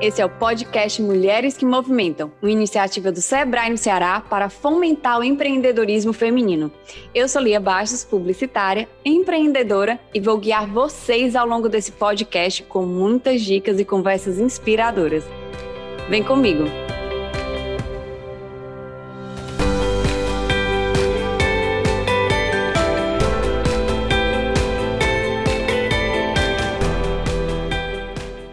Esse é o podcast Mulheres que Movimentam, uma iniciativa do Sebrae no Ceará para fomentar o empreendedorismo feminino. Eu sou Lia Bastos, publicitária, empreendedora e vou guiar vocês ao longo desse podcast com muitas dicas e conversas inspiradoras. Vem comigo!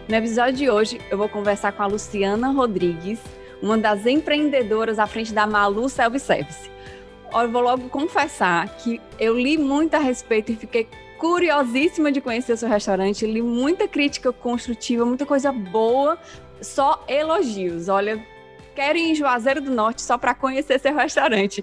No episódio de hoje, eu vou conversar com a Luciana Rodrigues, uma das empreendedoras à frente da Malu Self Service. Eu vou logo confessar que eu li muito a respeito e fiquei curiosíssima de conhecer o seu restaurante. Li muita crítica construtiva, muita coisa boa, só elogios. Olha, quero ir em Juazeiro do Norte só para conhecer seu restaurante.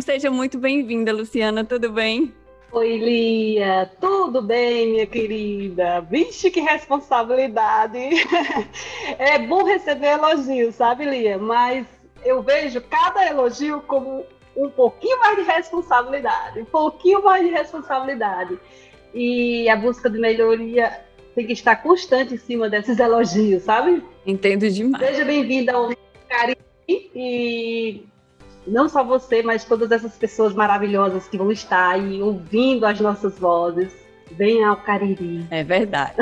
Seja muito bem-vinda, Luciana, tudo bem? Oi, Lia, tudo bem, minha querida? Vixe, que responsabilidade! É bom receber elogios, sabe, Lia? Mas eu vejo cada elogio como um pouquinho mais de responsabilidade, um pouquinho mais de responsabilidade. E a busca de melhoria tem que estar constante em cima desses elogios, sabe? Entendo demais. Seja bem-vinda ao Caribe e não só você, mas todas essas pessoas maravilhosas que vão estar aí ouvindo as nossas vozes. Venha ao Cariri. É verdade.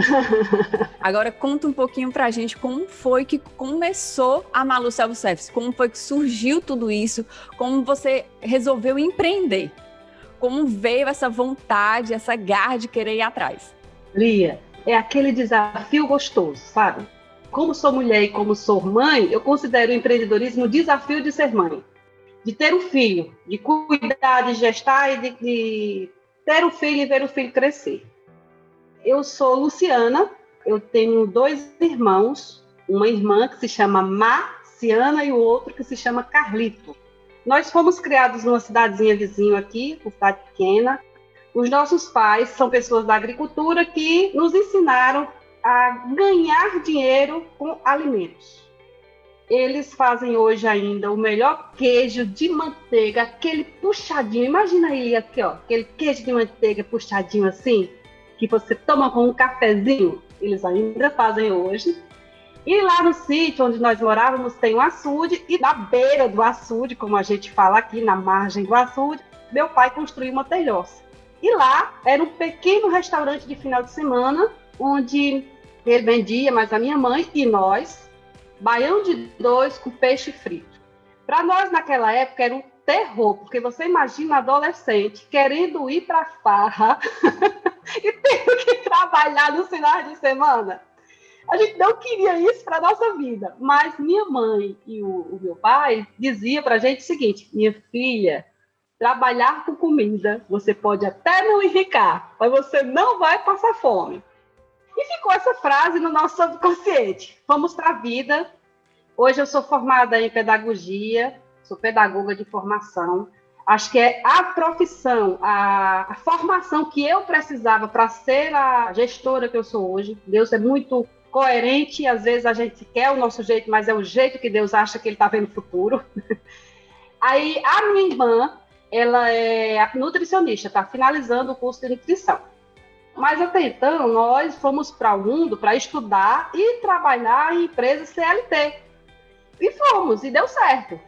Agora conta um pouquinho pra gente como foi que começou a Malu Self Service, como foi que surgiu tudo isso, como você resolveu empreender, como veio essa vontade, essa garra de querer ir atrás. Lia, é aquele desafio gostoso, sabe? Como sou mulher e como sou mãe, eu considero o empreendedorismo o desafio de ser mãe de ter um filho, de cuidar, de gestar e de, de ter um filho e ver o filho crescer. Eu sou Luciana, eu tenho dois irmãos, uma irmã que se chama Marciana e o outro que se chama Carlito. Nós fomos criados numa cidadezinha vizinha aqui, uma cidade pequena. Os nossos pais são pessoas da agricultura que nos ensinaram a ganhar dinheiro com alimentos. Eles fazem hoje ainda o melhor queijo de manteiga, aquele puxadinho. Imagina aí aqui, ó, aquele queijo de manteiga puxadinho assim, que você toma com um cafezinho. Eles ainda fazem hoje. E lá no sítio onde nós morávamos tem um açude, e na beira do açude, como a gente fala aqui, na margem do açude, meu pai construiu uma telhoça. E lá era um pequeno restaurante de final de semana, onde ele vendia, mas a minha mãe e nós baião de dois com peixe frito. Para nós, naquela época, era um terror, porque você imagina um adolescente querendo ir para farra e tendo que trabalhar nos finais de semana. A gente não queria isso para nossa vida, mas minha mãe e o, o meu pai dizia para a gente o seguinte: minha filha, trabalhar com comida, você pode até não enricar, mas você não vai passar fome. E ficou essa frase no nosso subconsciente. Vamos para a vida. Hoje eu sou formada em pedagogia, sou pedagoga de formação. Acho que é a profissão, a, a formação que eu precisava para ser a gestora que eu sou hoje. Deus é muito coerente, às vezes a gente quer o nosso jeito, mas é o jeito que Deus acha que Ele está vendo o futuro. Aí a minha irmã, ela é nutricionista, está finalizando o curso de nutrição. Mas até então, nós fomos para o mundo para estudar e trabalhar em empresas CLT. E fomos, e deu certo.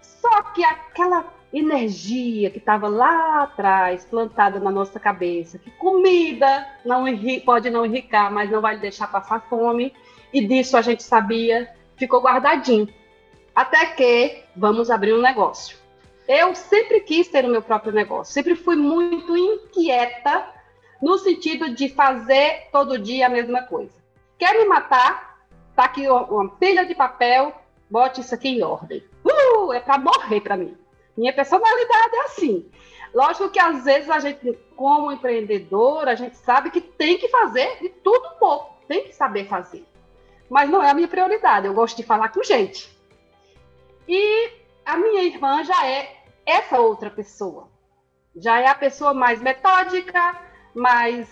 Só que aquela energia que estava lá atrás, plantada na nossa cabeça, que comida não pode não enricar, mas não vai deixar passar fome, e disso a gente sabia, ficou guardadinho. Até que vamos abrir um negócio. Eu sempre quis ter o meu próprio negócio, sempre fui muito inquieta no sentido de fazer todo dia a mesma coisa. Quer me matar? Tá aqui uma pilha de papel, bote isso aqui em ordem. Uh, é para morrer para mim. Minha personalidade é assim. Lógico que às vezes a gente, como empreendedor, a gente sabe que tem que fazer de tudo um pouco, tem que saber fazer. Mas não é a minha prioridade, eu gosto de falar com gente. E a minha irmã já é essa outra pessoa. Já é a pessoa mais metódica, mais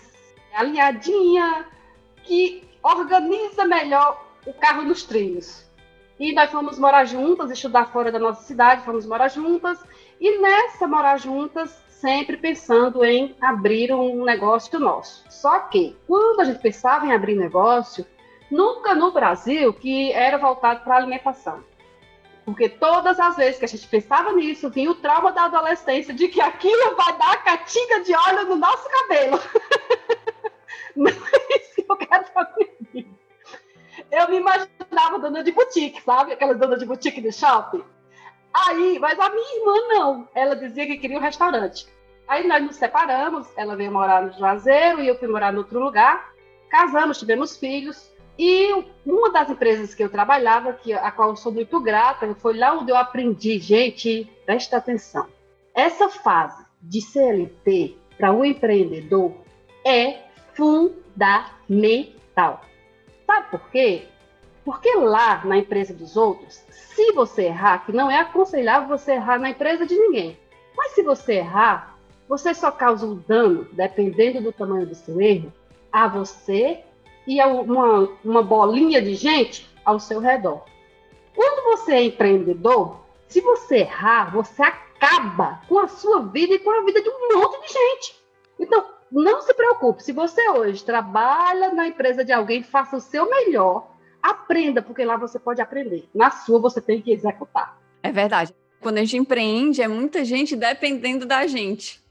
alinhadinha, que organiza melhor o carro nos trilhos. E nós fomos morar juntas, estudar fora da nossa cidade, fomos morar juntas. E nessa morar juntas, sempre pensando em abrir um negócio nosso. Só que, quando a gente pensava em abrir negócio, nunca no Brasil que era voltado para alimentação. Porque todas as vezes que a gente pensava nisso, vinha o trauma da adolescência de que aquilo vai dar catinga de óleo no nosso cabelo. Não é isso que eu quero fazer. Eu me imaginava dona de boutique, sabe? Aquela dona de boutique de shopping. Aí, mas a minha irmã não. Ela dizia que queria um restaurante. Aí nós nos separamos, ela veio morar no Juazeiro e eu fui morar em outro lugar. Casamos, tivemos filhos. E uma das empresas que eu trabalhava, que, a qual eu sou muito grata, foi lá onde eu aprendi, gente, presta atenção. Essa fase de CLT para o um empreendedor é fundamental. Sabe por quê? Porque lá na empresa dos outros, se você errar, que não é aconselhável você errar na empresa de ninguém, mas se você errar, você só causa um dano, dependendo do tamanho do seu erro, a você e uma, uma bolinha de gente ao seu redor. Quando você é empreendedor, se você errar, você acaba com a sua vida e com a vida de um monte de gente. Então, não se preocupe. Se você hoje trabalha na empresa de alguém, faça o seu melhor. Aprenda, porque lá você pode aprender. Na sua, você tem que executar. É verdade. Quando a gente empreende, é muita gente dependendo da gente.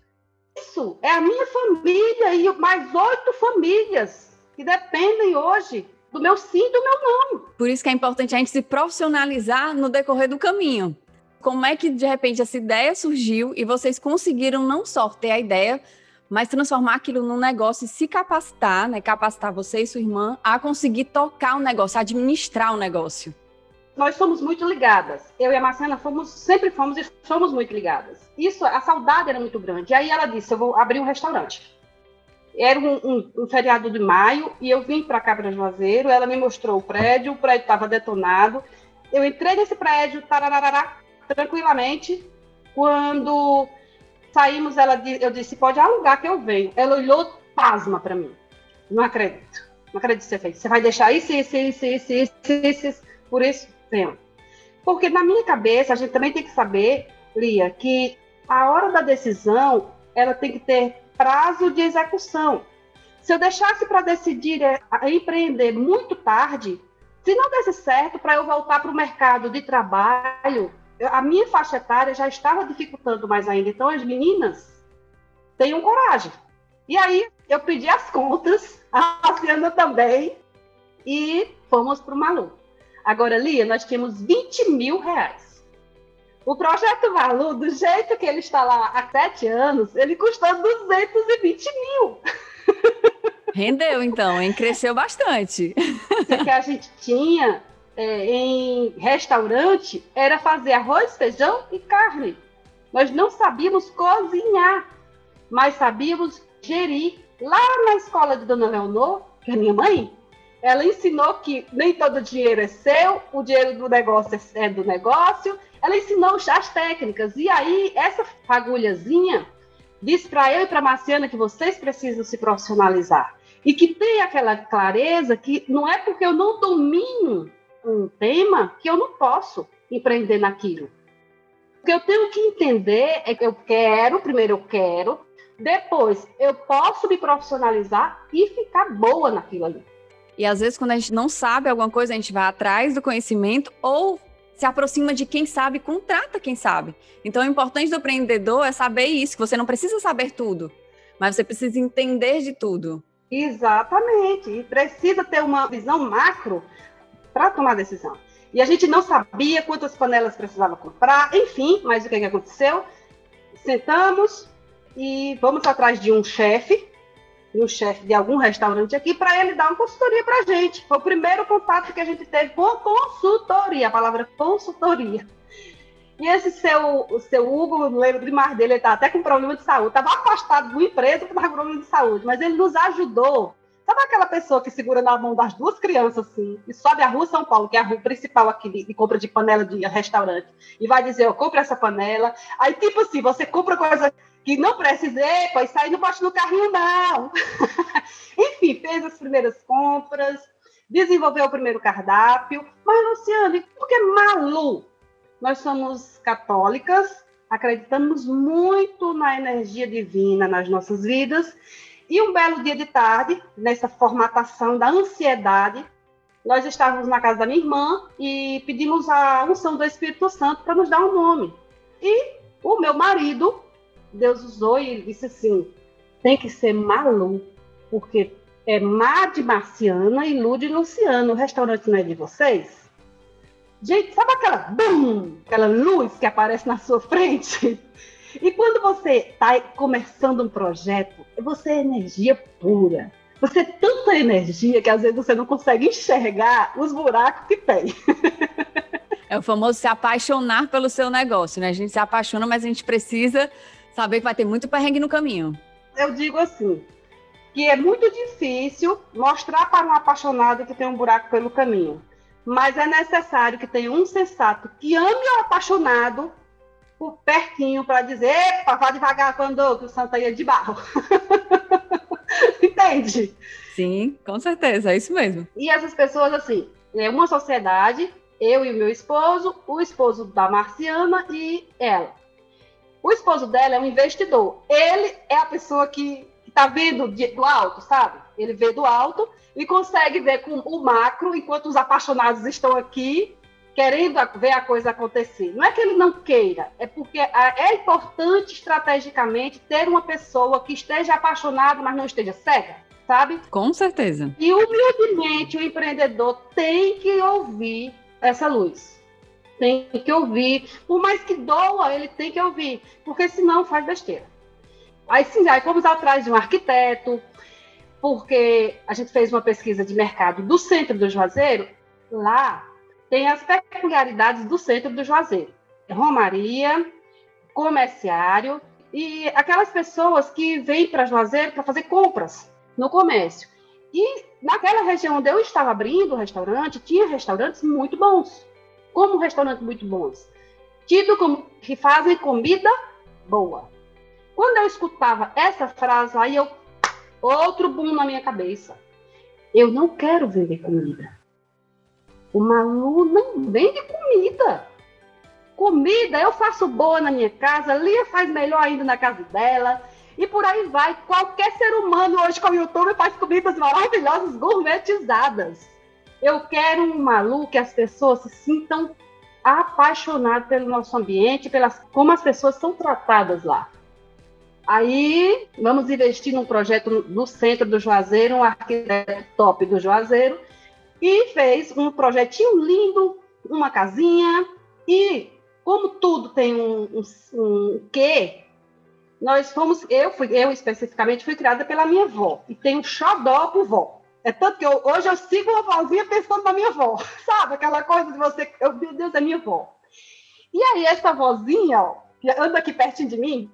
Isso. É a minha família e mais oito famílias que dependem hoje do meu sim e do meu não. Por isso que é importante a gente se profissionalizar no decorrer do caminho. Como é que de repente essa ideia surgiu e vocês conseguiram não só ter a ideia, mas transformar aquilo num negócio e se capacitar, né? Capacitar você e sua irmã a conseguir tocar o negócio, administrar o negócio. Nós somos muito ligadas. Eu e a Marcela fomos, sempre fomos e somos muito ligadas. Isso, a saudade era muito grande. E aí ela disse: Eu vou abrir um restaurante era um, um, um, feriado de maio e eu vim para cá para Juazeiro. Ela me mostrou o prédio, o prédio estava detonado. Eu entrei nesse prédio, tararará, tranquilamente. Quando saímos, ela, eu disse: pode alugar que eu venho. Ela olhou pasma para mim. Não acredito. Não acredito que você fez. Você vai deixar isso, isso, isso, isso, isso, isso, isso. Por isso, venho. Porque na minha cabeça, a gente também tem que saber, Lia, que a hora da decisão ela tem que ter prazo de execução. Se eu deixasse para decidir é, empreender muito tarde, se não desse certo para eu voltar para o mercado de trabalho, a minha faixa etária já estava dificultando mais ainda. Então, as meninas tenham coragem. E aí, eu pedi as contas, a Luciana também, e fomos para o Malu. Agora, Lia, nós tínhamos 20 mil reais. O projeto Valu, do jeito que ele está lá há sete anos, ele custou 220 mil. Rendeu, então, hein? Cresceu bastante. O que a gente tinha é, em restaurante era fazer arroz, feijão e carne. Nós não sabíamos cozinhar, mas sabíamos gerir. Lá na escola de Dona Leonor, que é minha mãe, ela ensinou que nem todo dinheiro é seu, o dinheiro do negócio é do negócio, ela ensinou as técnicas. E aí, essa fagulhazinha disse para eu e para Marciana que vocês precisam se profissionalizar. E que tem aquela clareza que não é porque eu não domino um tema que eu não posso empreender naquilo. O que eu tenho que entender é que eu quero, primeiro eu quero, depois eu posso me profissionalizar e ficar boa naquilo ali. E às vezes, quando a gente não sabe alguma coisa, a gente vai atrás do conhecimento ou se aproxima de quem sabe, contrata quem sabe. Então, o importante do empreendedor é saber isso, que você não precisa saber tudo, mas você precisa entender de tudo. Exatamente, e precisa ter uma visão macro para tomar decisão. E a gente não sabia quantas panelas precisava comprar, enfim, mas o que, que aconteceu? Sentamos e vamos atrás de um chefe e um chefe de algum restaurante aqui para ele dar uma consultoria para a gente. Foi o primeiro contato que a gente teve com consultoria, a palavra consultoria. E esse seu, o seu Hugo, não lembro demais dele, ele está até com problema de saúde, estava afastado do emprego por problema de saúde, mas ele nos ajudou. Sabe aquela pessoa que segura na mão das duas crianças assim, e sobe a rua São Paulo, que é a rua principal aqui de, de compra de panela de restaurante, e vai dizer, eu compro essa panela. Aí, tipo assim, você compra coisa que não precisei, pois sair não bote no carrinho, não. Enfim, fez as primeiras compras, desenvolveu o primeiro cardápio. Mas, Luciane, por que Malu? Nós somos católicas, acreditamos muito na energia divina nas nossas vidas. E um belo dia de tarde, nessa formatação da ansiedade, nós estávamos na casa da minha irmã e pedimos a unção do Espírito Santo para nos dar um nome. E o meu marido, Deus usou e disse assim: tem que ser Malu, porque é Má de Marciana e Lu de Luciano. O restaurante não é de vocês? Gente, sabe aquela bum, aquela luz que aparece na sua frente? E quando você está começando um projeto, você é energia pura. Você é tanta energia que às vezes você não consegue enxergar os buracos que tem. É o famoso se apaixonar pelo seu negócio, né? A gente se apaixona, mas a gente precisa saber que vai ter muito perrengue no caminho. Eu digo assim, que é muito difícil mostrar para um apaixonado que tem um buraco pelo caminho. Mas é necessário que tenha um sensato que ame o apaixonado por pertinho para dizer, epa, vá devagar quando que o santo ia de barro. Entende? Sim, com certeza, é isso mesmo. E essas pessoas, assim, é uma sociedade, eu e o meu esposo, o esposo da Marciana e ela. O esposo dela é um investidor. Ele é a pessoa que está vendo do alto, sabe? Ele vê do alto e consegue ver com o macro, enquanto os apaixonados estão aqui querendo ver a coisa acontecer. Não é que ele não queira, é porque é importante estrategicamente ter uma pessoa que esteja apaixonada, mas não esteja cega, sabe? Com certeza. E humildemente o empreendedor tem que ouvir essa luz. Tem que ouvir, por mais que doa, ele tem que ouvir, porque senão faz besteira. Aí sim, aí fomos atrás de um arquiteto, porque a gente fez uma pesquisa de mercado do centro do Juazeiro, lá tem as peculiaridades do centro do Juazeiro. Romaria, comerciário e aquelas pessoas que vêm para Juazeiro para fazer compras no comércio. E naquela região onde eu estava abrindo o restaurante, tinha restaurantes muito bons. Como restaurantes muito bons. Tido como que fazem comida boa. Quando eu escutava essa frase aí, eu outro boom na minha cabeça. Eu não quero vender comida. O Malu não vende comida. Comida eu faço boa na minha casa, Lia faz melhor ainda na casa dela. E por aí vai. Qualquer ser humano hoje com o YouTube faz comidas maravilhosas, gourmetizadas. Eu quero um Malu que as pessoas se sintam apaixonadas pelo nosso ambiente, pelas como as pessoas são tratadas lá. Aí vamos investir num projeto no centro do Juazeiro, um arquiteto top do Juazeiro, e fez um projetinho lindo, uma casinha, e como tudo tem um, um, um quê, nós fomos, eu fui, eu especificamente fui criada pela minha avó, e tenho xodó por vó. É tanto que eu, hoje eu sigo uma vozinha pensando na minha avó, sabe? Aquela coisa de você, eu, meu Deus, é minha avó. E aí, essa vozinha, ó, que anda aqui pertinho de mim,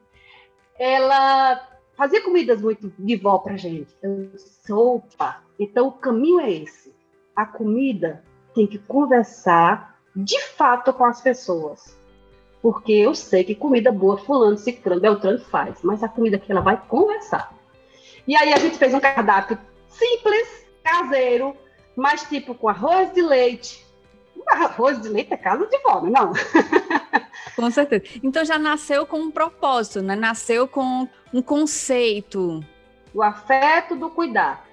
ela fazia comidas muito de vó pra gente. Sopa. Então, o caminho é esse a comida tem que conversar de fato com as pessoas. Porque eu sei que comida boa, fulano, ciclano, beltrano faz, mas a comida que ela vai conversar. E aí a gente fez um cardápio simples, caseiro, mas tipo com arroz de leite. Arroz de leite é casa de vó, não? É com certeza. Então já nasceu com um propósito, né? Nasceu com um conceito. O afeto do cuidar.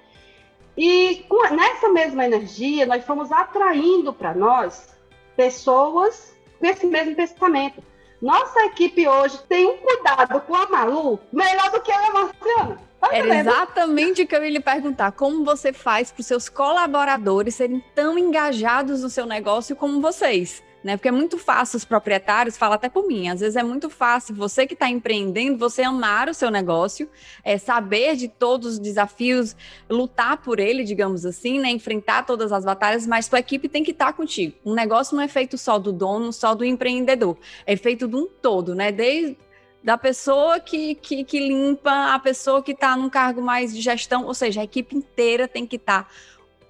E com, nessa mesma energia, nós fomos atraindo para nós pessoas com esse mesmo pensamento. Nossa equipe hoje tem um cuidado com a Malu melhor do que a Marciana. Tá Era exatamente o que eu ia lhe perguntar. Como você faz para os seus colaboradores serem tão engajados no seu negócio como vocês? Né? Porque é muito fácil os proprietários, fala até por mim, às vezes é muito fácil você que está empreendendo, você amar o seu negócio, é, saber de todos os desafios, lutar por ele, digamos assim, né? Enfrentar todas as batalhas, mas sua equipe tem que estar tá contigo. Um negócio não é feito só do dono, só do empreendedor, é feito de um todo, né? Desde da pessoa que, que, que limpa, a pessoa que está num cargo mais de gestão, ou seja, a equipe inteira tem que estar tá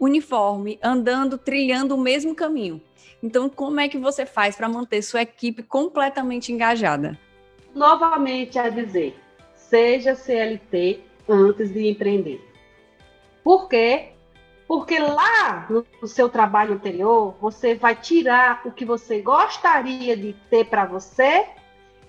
uniforme, andando, trilhando o mesmo caminho. Então, como é que você faz para manter sua equipe completamente engajada? Novamente a dizer, seja CLT antes de empreender. Por quê? Porque lá no seu trabalho anterior, você vai tirar o que você gostaria de ter para você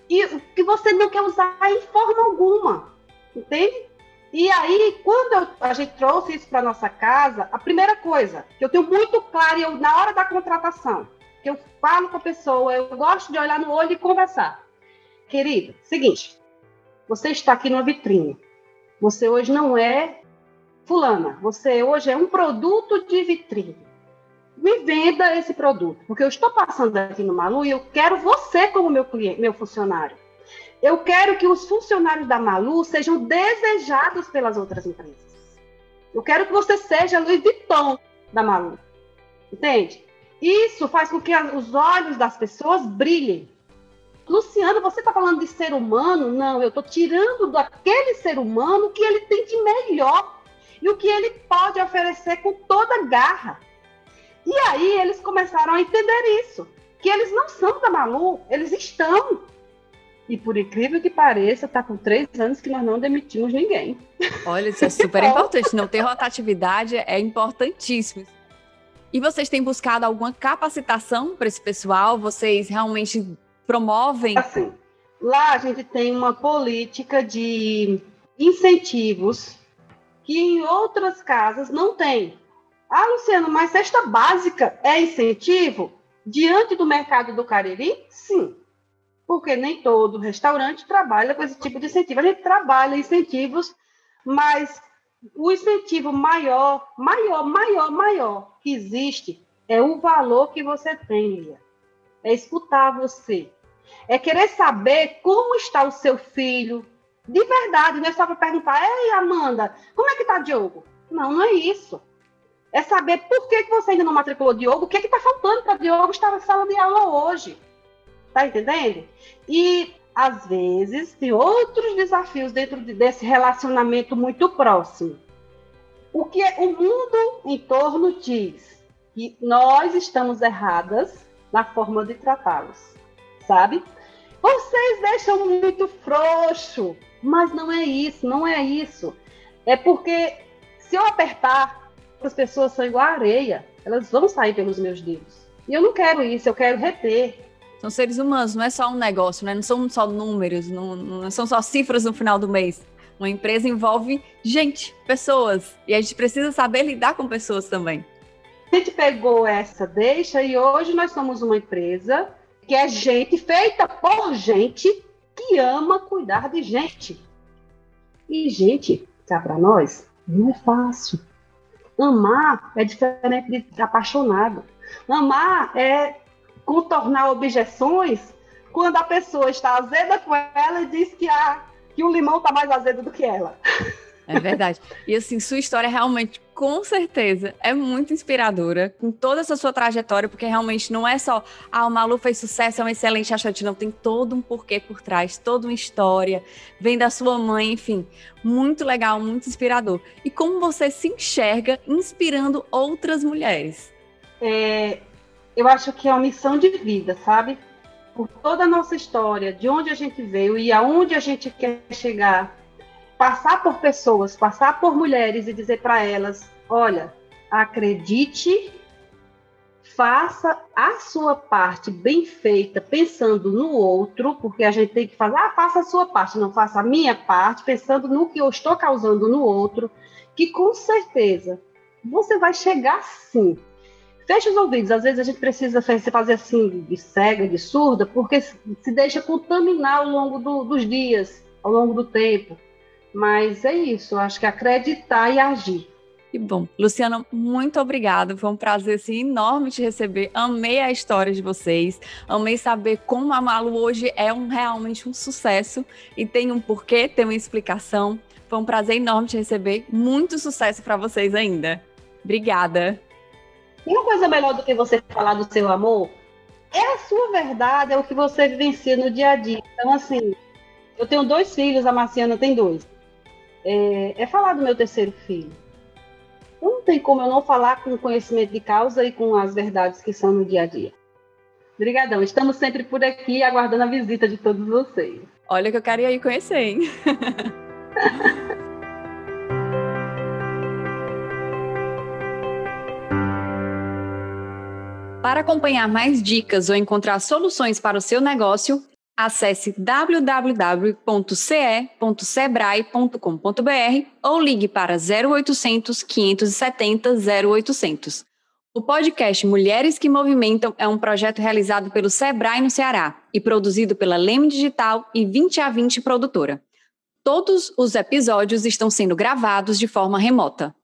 e o que você não quer usar em forma alguma. Entende? E aí, quando eu, a gente trouxe isso para nossa casa, a primeira coisa que eu tenho muito claro eu, na hora da contratação, que eu falo com a pessoa, eu gosto de olhar no olho e conversar. Querido, seguinte, você está aqui numa vitrine. Você hoje não é fulana, você hoje é um produto de vitrine. Me venda esse produto, porque eu estou passando aqui no Malu e eu quero você como meu cliente, meu funcionário. Eu quero que os funcionários da Malu sejam desejados pelas outras empresas. Eu quero que você seja Louis Vuitton da Malu. Entende? Isso faz com que os olhos das pessoas brilhem. Luciano, você está falando de ser humano? Não, eu estou tirando daquele ser humano o que ele tem de melhor e o que ele pode oferecer com toda garra. E aí eles começaram a entender isso, que eles não são da Malu, eles estão. E por incrível que pareça, tá com três anos que nós não demitimos ninguém. Olha, isso é super importante. Não ter rotatividade é importantíssimo. E vocês têm buscado alguma capacitação para esse pessoal? Vocês realmente promovem? Assim, lá a gente tem uma política de incentivos que em outras casas não tem. Ah, Luciano, mas cesta básica é incentivo? Diante do mercado do Cariri, sim porque nem todo restaurante trabalha com esse tipo de incentivo. A gente trabalha incentivos, mas o incentivo maior, maior, maior, maior que existe é o valor que você tem, Lia. É escutar você. É querer saber como está o seu filho. De verdade, não é só para perguntar, ei, Amanda, como é que está Diogo? Não, não é isso. É saber por que, você ainda não matriculou Diogo, o que está faltando para Diogo estar na sala de aula hoje. Tá entendendo? E às vezes tem outros desafios dentro de, desse relacionamento muito próximo. O que é, o mundo em torno diz que nós estamos erradas na forma de tratá-los, sabe? Vocês deixam muito frouxo, mas não é isso, não é isso. É porque se eu apertar, as pessoas são igual areia, elas vão sair pelos meus dedos. E eu não quero isso, eu quero reter. São seres humanos, não é só um negócio, né? não são só números, não, não são só cifras no final do mês. Uma empresa envolve gente, pessoas, e a gente precisa saber lidar com pessoas também. A gente pegou essa deixa e hoje nós somos uma empresa que é gente feita por gente que ama cuidar de gente. E gente, cá para nós, não é fácil. Amar é diferente de apaixonado. Amar é contornar objeções quando a pessoa está azeda com ela e diz que, a, que o limão está mais azedo do que ela. É verdade. E assim, sua história realmente, com certeza, é muito inspiradora, com toda essa sua trajetória, porque realmente não é só, ah, o Malu fez sucesso, é um excelente achante, não, tem todo um porquê por trás, toda uma história, vem da sua mãe, enfim, muito legal, muito inspirador. E como você se enxerga inspirando outras mulheres? É, eu acho que é uma missão de vida, sabe? Por toda a nossa história, de onde a gente veio e aonde a gente quer chegar, passar por pessoas, passar por mulheres e dizer para elas: olha, acredite, faça a sua parte bem feita, pensando no outro, porque a gente tem que fazer, ah, faça a sua parte, não faça a minha parte, pensando no que eu estou causando no outro, que com certeza você vai chegar sim Fecha os ouvidos. Às vezes a gente precisa fazer assim, de cega, de surda, porque se deixa contaminar ao longo do, dos dias, ao longo do tempo. Mas é isso, acho que acreditar e agir. Que bom. Luciana, muito obrigada. Foi um prazer assim, enorme te receber. Amei a história de vocês. Amei saber como a Malu hoje é um, realmente um sucesso e tem um porquê, tem uma explicação. Foi um prazer enorme te receber. Muito sucesso para vocês ainda. Obrigada. Tem uma coisa melhor do que você falar do seu amor? É a sua verdade, é o que você vivencia no dia a dia. Então, assim, eu tenho dois filhos, a Marciana tem dois. É, é falar do meu terceiro filho. Não tem como eu não falar com conhecimento de causa e com as verdades que são no dia a dia. Obrigadão. Estamos sempre por aqui aguardando a visita de todos vocês. Olha que eu quero ir aí conhecer, hein? Para acompanhar mais dicas ou encontrar soluções para o seu negócio, Acesse www.ce.sebrae.com.br ou ligue para 0800 570 0800. O podcast Mulheres que Movimentam é um projeto realizado pelo Sebrae no Ceará e produzido pela Leme Digital e 20 a 20 Produtora. Todos os episódios estão sendo gravados de forma remota.